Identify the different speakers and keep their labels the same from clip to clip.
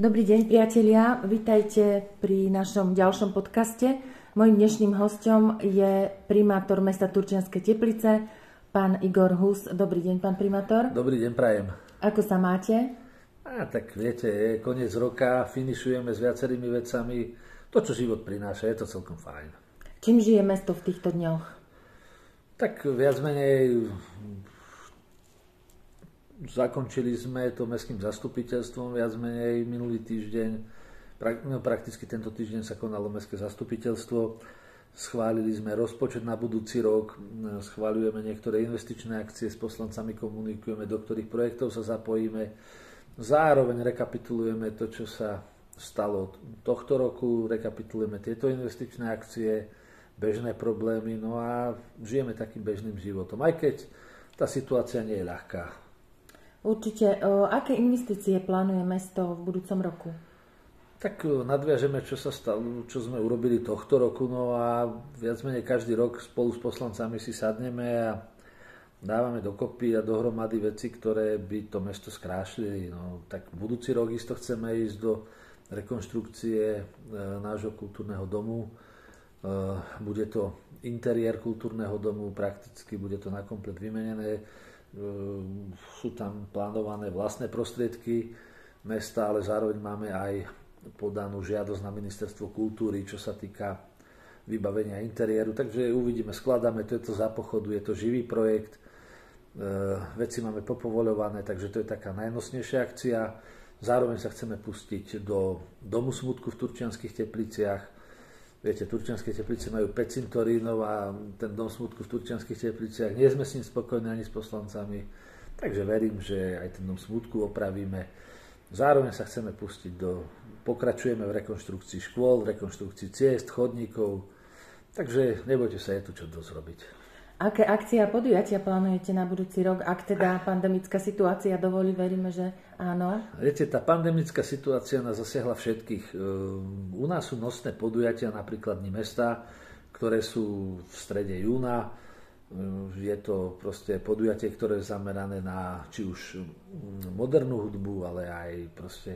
Speaker 1: Dobrý deň, priatelia. Vítajte pri našom ďalšom podcaste. Mojím dnešným hostom je primátor mesta Turčianske Teplice, pán Igor Hus. Dobrý deň, pán primátor.
Speaker 2: Dobrý deň, prajem.
Speaker 1: Ako sa máte?
Speaker 2: A tak viete, je koniec roka, finišujeme s viacerými vecami. To, čo život prináša, je to celkom fajn.
Speaker 1: Čím žije mesto v týchto dňoch?
Speaker 2: Tak viac menej Zakončili sme to mestským zastupiteľstvom viac menej minulý týždeň. No, prakticky tento týždeň sa konalo mestské zastupiteľstvo. Schválili sme rozpočet na budúci rok, schváľujeme niektoré investičné akcie, s poslancami komunikujeme, do ktorých projektov sa zapojíme. Zároveň rekapitulujeme to, čo sa stalo tohto roku, rekapitulujeme tieto investičné akcie, bežné problémy, no a žijeme takým bežným životom. Aj keď tá situácia nie je ľahká.
Speaker 1: Určite. O, aké investície plánuje mesto v budúcom roku?
Speaker 2: Tak nadviažeme, čo sa stalo, čo sme urobili tohto roku, no a viac menej každý rok spolu s poslancami si sadneme a dávame dokopy a dohromady veci, ktoré by to mesto skrášili. No, tak budúci rok isto chceme ísť do rekonštrukcie e, nášho kultúrneho domu. E, bude to interiér kultúrneho domu, prakticky bude to nakomplet vymenené Ehm, sú tam plánované vlastné prostriedky mesta, ale zároveň máme aj podanú žiadosť na ministerstvo kultúry, čo sa týka vybavenia interiéru. Takže uvidíme, skladáme, to je to za pochodu, je to živý projekt, ehm, veci máme popovoľované, takže to je taká najnosnejšia akcia. Zároveň sa chceme pustiť do Domu smutku v Turčianských tepliciach, Viete, Turčianske teplice majú 5 cintorínov a ten dom smutku v Turčianských tepliciach, nie sme s ním spokojní ani s poslancami, takže verím, že aj ten dom smutku opravíme. Zároveň sa chceme pustiť do, pokračujeme v rekonštrukcii škôl, rekonštrukcii ciest, chodníkov, takže nebojte sa, je tu čo dosť robiť.
Speaker 1: Aké akcie a podujatia plánujete na budúci rok, ak teda pandemická situácia dovolí, veríme, že áno?
Speaker 2: Viete, tá pandemická situácia nás zasiahla všetkých. Ehm, u nás sú nosné podujatia, napríklad Dni mesta, ktoré sú v strede júna. Ehm, je to proste podujatie, ktoré je zamerané na či už mm, modernú hudbu, ale aj proste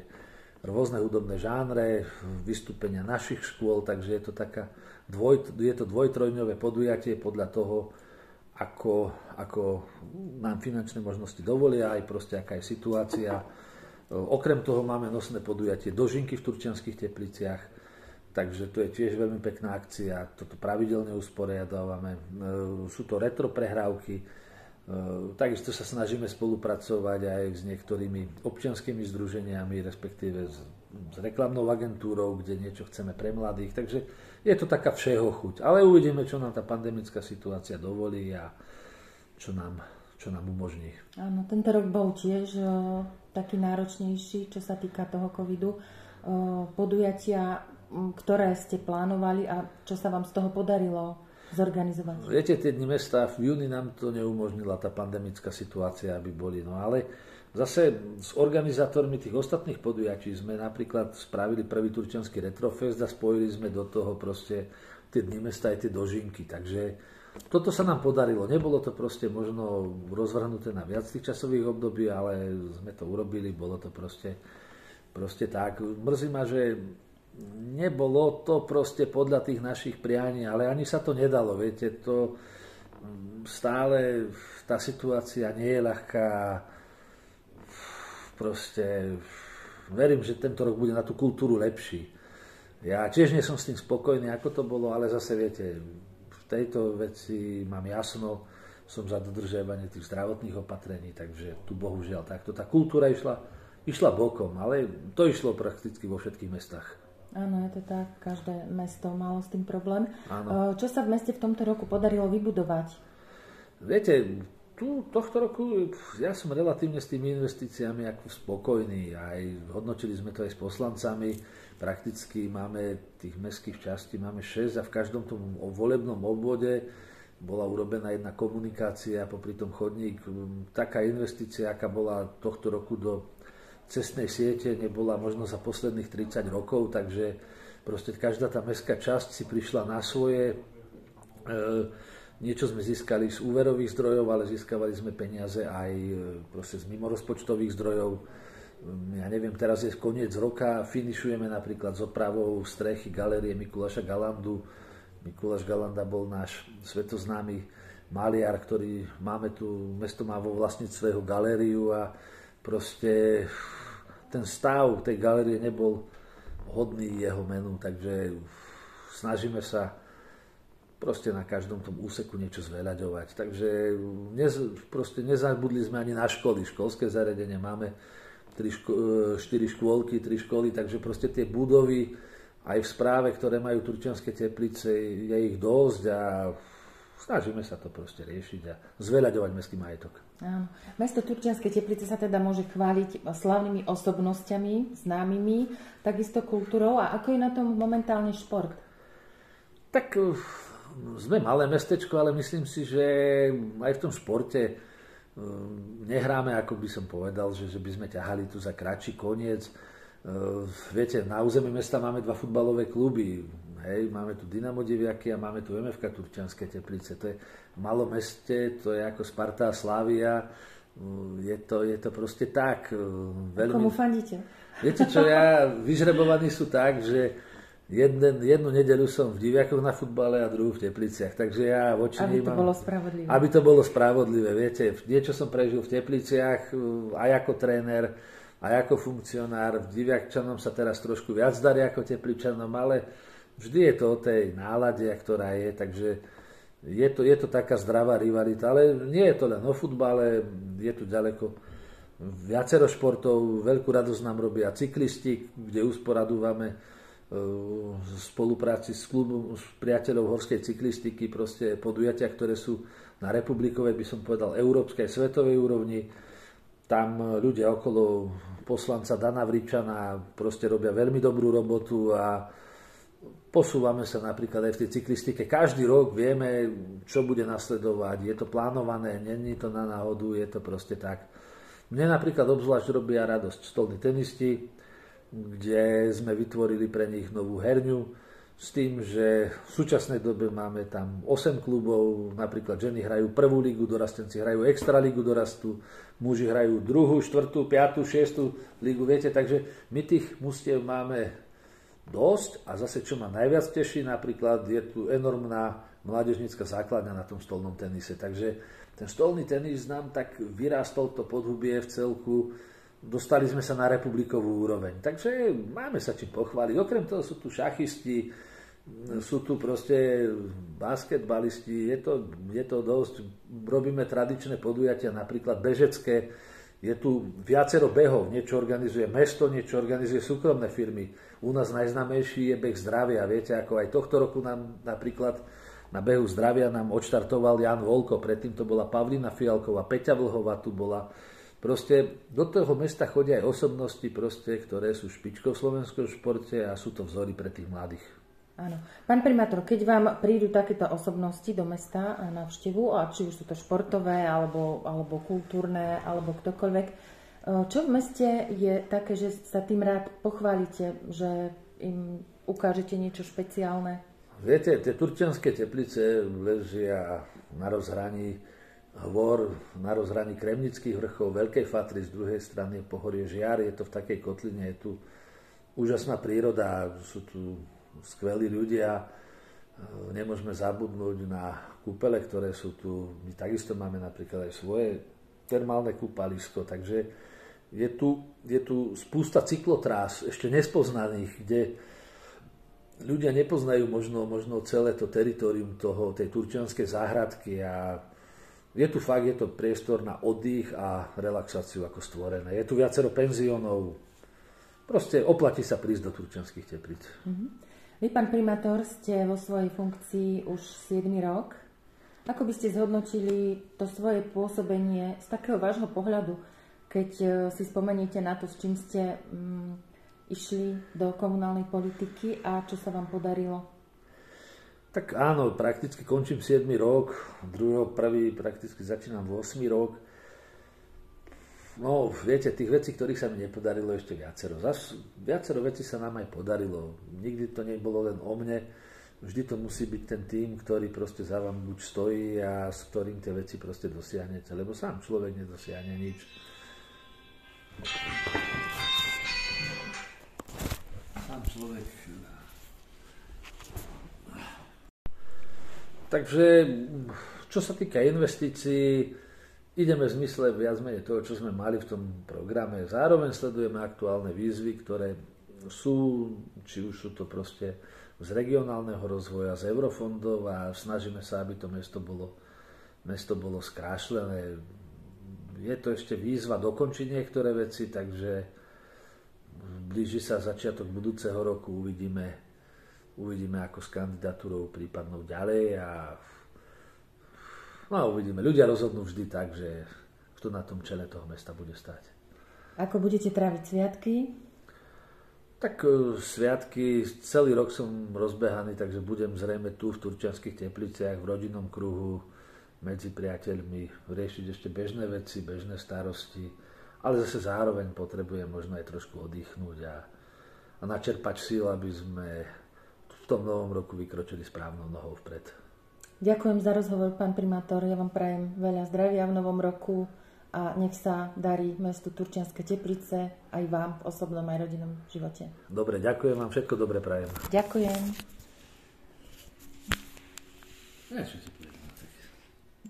Speaker 2: rôzne hudobné žánre, vystúpenia našich škôl, takže je to taká dvoj, je to dvojtrojňové podujatie podľa toho, ako, ako nám finančné možnosti dovolia, aj proste aká je situácia. Okrem toho máme nosné podujatie dožinky v Turčianských tepliciach, takže to je tiež veľmi pekná akcia, toto pravidelne usporiadávame. Sú to retro prehrávky, takisto sa snažíme spolupracovať aj s niektorými občianskými združeniami, respektíve s, s reklamnou agentúrou, kde niečo chceme pre mladých, takže je to taká všeho chuť. Ale uvidíme, čo nám tá pandemická situácia dovolí a čo nám, čo nám umožní.
Speaker 1: Áno, tento rok bol tiež o, taký náročnejší, čo sa týka toho covidu. O, podujatia, ktoré ste plánovali a čo sa vám z toho podarilo zorganizovať?
Speaker 2: Viete, tie dni mesta v júni nám to neumožnila tá pandemická situácia, aby boli. No ale Zase s organizátormi tých ostatných podujatí sme napríklad spravili prvý Turčianský Retrofest a spojili sme do toho proste tie dni mesta aj tie dožinky. Takže toto sa nám podarilo. Nebolo to proste možno rozvrhnuté na viac tých časových období, ale sme to urobili, bolo to proste, proste tak. Mrzí ma, že nebolo to proste podľa tých našich prianí, ale ani sa to nedalo, viete, to stále tá situácia nie je ľahká, proste verím, že tento rok bude na tú kultúru lepší. Ja tiež nie som s tým spokojný, ako to bolo, ale zase viete, v tejto veci mám jasno, som za dodržiavanie tých zdravotných opatrení, takže tu bohužiaľ takto. Tá kultúra išla, išla bokom, ale to išlo prakticky vo všetkých mestách.
Speaker 1: Áno, je to tak. Každé mesto malo s tým problém. Áno. Čo sa v meste v tomto roku podarilo vybudovať?
Speaker 2: Viete, tu, tohto roku ja som relatívne s tými investíciami ako spokojný. Aj hodnotili sme to aj s poslancami. Prakticky máme tých mestských častí, máme 6 a v každom tom volebnom obvode bola urobená jedna komunikácia, popri tom chodník. Taká investícia, aká bola tohto roku do cestnej siete, nebola možno za posledných 30 rokov, takže proste každá tá mestská časť si prišla na svoje. E, Niečo sme získali z úverových zdrojov, ale získavali sme peniaze aj e, proste z mimorozpočtových zdrojov. ja neviem, teraz je koniec roka, finišujeme napríklad s opravou strechy galerie Mikuláša Galandu. Mikuláš Galanda bol náš svetoznámy maliar, ktorý máme tu, mesto má vo vlastníctve jeho galériu a proste ten stav tej galérie nebol hodný jeho menu, takže snažíme sa proste na každom tom úseku niečo zveľaďovať. Takže nez, proste nezabudli sme ani na školy, školské zariadenie máme tri ško, e, štyri škôlky, tri školy, takže proste tie budovy aj v správe, ktoré majú turčianske teplice, je ich dosť a snažíme sa to proste riešiť a zveľaďovať mestský majetok.
Speaker 1: Áno. Mesto Turčianske teplice sa teda môže chváliť slavnými osobnosťami, známymi, takisto kultúrou. A ako je na tom momentálne šport?
Speaker 2: Tak e, sme malé mestečko, ale myslím si, že aj v tom športe Ehm, nehráme, ako by som povedal, že, že by sme ťahali tu za kratší koniec. Ehm, viete, na území mesta máme dva futbalové kluby. Hej, máme tu Dynamo Diviaky a máme tu MFK Turčianske Teplice. To je malo meste, to je ako Sparta a Slavia. Ehm, je to, je to proste tak.
Speaker 1: Veľmi... Komu fandíte?
Speaker 2: Viete čo, ja, vyžrebovaní sú tak, že Jeden, jednu nedeľu som v Diviakoch na futbale a druhú v Tepliciach, takže ja voči
Speaker 1: Aby
Speaker 2: to
Speaker 1: mám, bolo spravodlivé.
Speaker 2: Aby to bolo spravodlivé, viete, niečo som prežil v Tepliciach aj ako tréner, aj ako funkcionár, v Diviakčanom sa teraz trošku viac darí ako Tepličanom, ale vždy je to o tej nálade, ktorá je, takže je to, je to taká zdravá rivalita, ale nie je to len o futbale, je tu ďaleko viacero športov, veľkú radosť nám robia cyklisti, kde usporadúvame v spolupráci s klubom s priateľov horskej cyklistiky, proste podujatia, ktoré sú na republikovej, by som povedal, európskej, svetovej úrovni. Tam ľudia okolo poslanca Dana Vričana proste robia veľmi dobrú robotu a posúvame sa napríklad aj v tej cyklistike. Každý rok vieme, čo bude nasledovať. Je to plánované, není to na náhodu, je to proste tak. Mne napríklad obzvlášť robia radosť stolní tenisti, kde sme vytvorili pre nich novú herňu s tým, že v súčasnej dobe máme tam 8 klubov, napríklad ženy hrajú prvú ligu, dorastenci hrajú extra ligu dorastu, muži hrajú druhú, štvrtú, piatú, šiestu ligu, viete, takže my tých mustiev máme dosť a zase čo ma najviac teší, napríklad je tu enormná mládežnícka základňa na tom stolnom tenise, takže ten stolný tenis nám tak vyrástol to podhubie v celku, dostali sme sa na republikovú úroveň. Takže máme sa čím pochváliť. Okrem toho sú tu šachisti, sú tu proste basketbalisti, je to, je to dosť, robíme tradičné podujatia, napríklad bežecké, je tu viacero behov, niečo organizuje mesto, niečo organizuje súkromné firmy. U nás najznamejší je beh zdravia, viete, ako aj tohto roku nám napríklad na behu zdravia nám odštartoval Jan Volko, predtým to bola Pavlina Fialková, Peťa Vlhová tu bola, Proste do toho mesta chodia aj osobnosti, proste, ktoré sú špičkou v slovenskom športe a sú to vzory pre tých mladých.
Speaker 1: Áno. Pán primátor, keď vám prídu takéto osobnosti do mesta na návštevu, a či už sú to športové, alebo, alebo kultúrne, alebo ktokoľvek, e, čo v meste je také, že sa tým rád pochválite, že im ukážete niečo špeciálne?
Speaker 2: Viete, tie turčianské teplice ležia na rozhraní Hvor na rozhraní Kremnických vrchov, Veľkej Fatry, z druhej strany pohorie Žiar, je to v takej kotline, je tu úžasná príroda, sú tu skvelí ľudia, nemôžeme zabudnúť na kúpele, ktoré sú tu, my takisto máme napríklad aj svoje termálne kúpalisko, takže je tu, je tu spústa cyklotrás ešte nespoznaných, kde ľudia nepoznajú možno, možno celé to teritorium toho, tej turčianskej záhradky a je tu fakt, je to priestor na oddych a relaxáciu ako stvorené. Je tu viacero penziónov. Proste oplatí sa prísť do Turčianských teplíc.
Speaker 1: Mm-hmm. Vy, pán primátor, ste vo svojej funkcii už 7 rok. Ako by ste zhodnotili to svoje pôsobenie z takého vášho pohľadu, keď e, si spomeniete na to, s čím ste mm, išli do komunálnej politiky a čo sa vám podarilo?
Speaker 2: Tak áno, prakticky končím 7 rok, druhého prvý prakticky začínam 8 rok. No, viete, tých vecí, ktorých sa mi nepodarilo ešte viacero. Zas, viacero vecí sa nám aj podarilo. Nikdy to nebolo len o mne. Vždy to musí byť ten tým, ktorý proste za vám buď stojí a s ktorým tie veci proste dosiahnete. Lebo sám človek nedosiahne nič. človek... Takže, čo sa týka investícií, ideme v zmysle viac menej toho, čo sme mali v tom programe. Zároveň sledujeme aktuálne výzvy, ktoré sú, či už sú to proste z regionálneho rozvoja, z eurofondov a snažíme sa, aby to mesto bolo, mesto bolo skrášlené. Je to ešte výzva dokončiť niektoré veci, takže blíži sa začiatok budúceho roku, uvidíme, uvidíme ako s kandidatúrou prípadnou ďalej a no uvidíme. Ľudia rozhodnú vždy tak, že kto na tom čele toho mesta bude stať.
Speaker 1: Ako budete tráviť sviatky?
Speaker 2: Tak e, sviatky, celý rok som rozbehaný, takže budem zrejme tu v Turčianských tepliciach, v rodinnom kruhu, medzi priateľmi, riešiť ešte bežné veci, bežné starosti, ale zase zároveň potrebujem možno aj trošku oddychnúť a, a načerpať síl, aby sme v tom novom roku vykročili správnou nohou vpred.
Speaker 1: Ďakujem za rozhovor, pán primátor. Ja vám prajem veľa zdravia v novom roku a nech sa darí mestu Turčianske Teplice aj vám v osobnom aj rodinnom živote.
Speaker 2: Dobre, ďakujem vám, všetko dobre prajem.
Speaker 1: Ďakujem.
Speaker 2: Ja,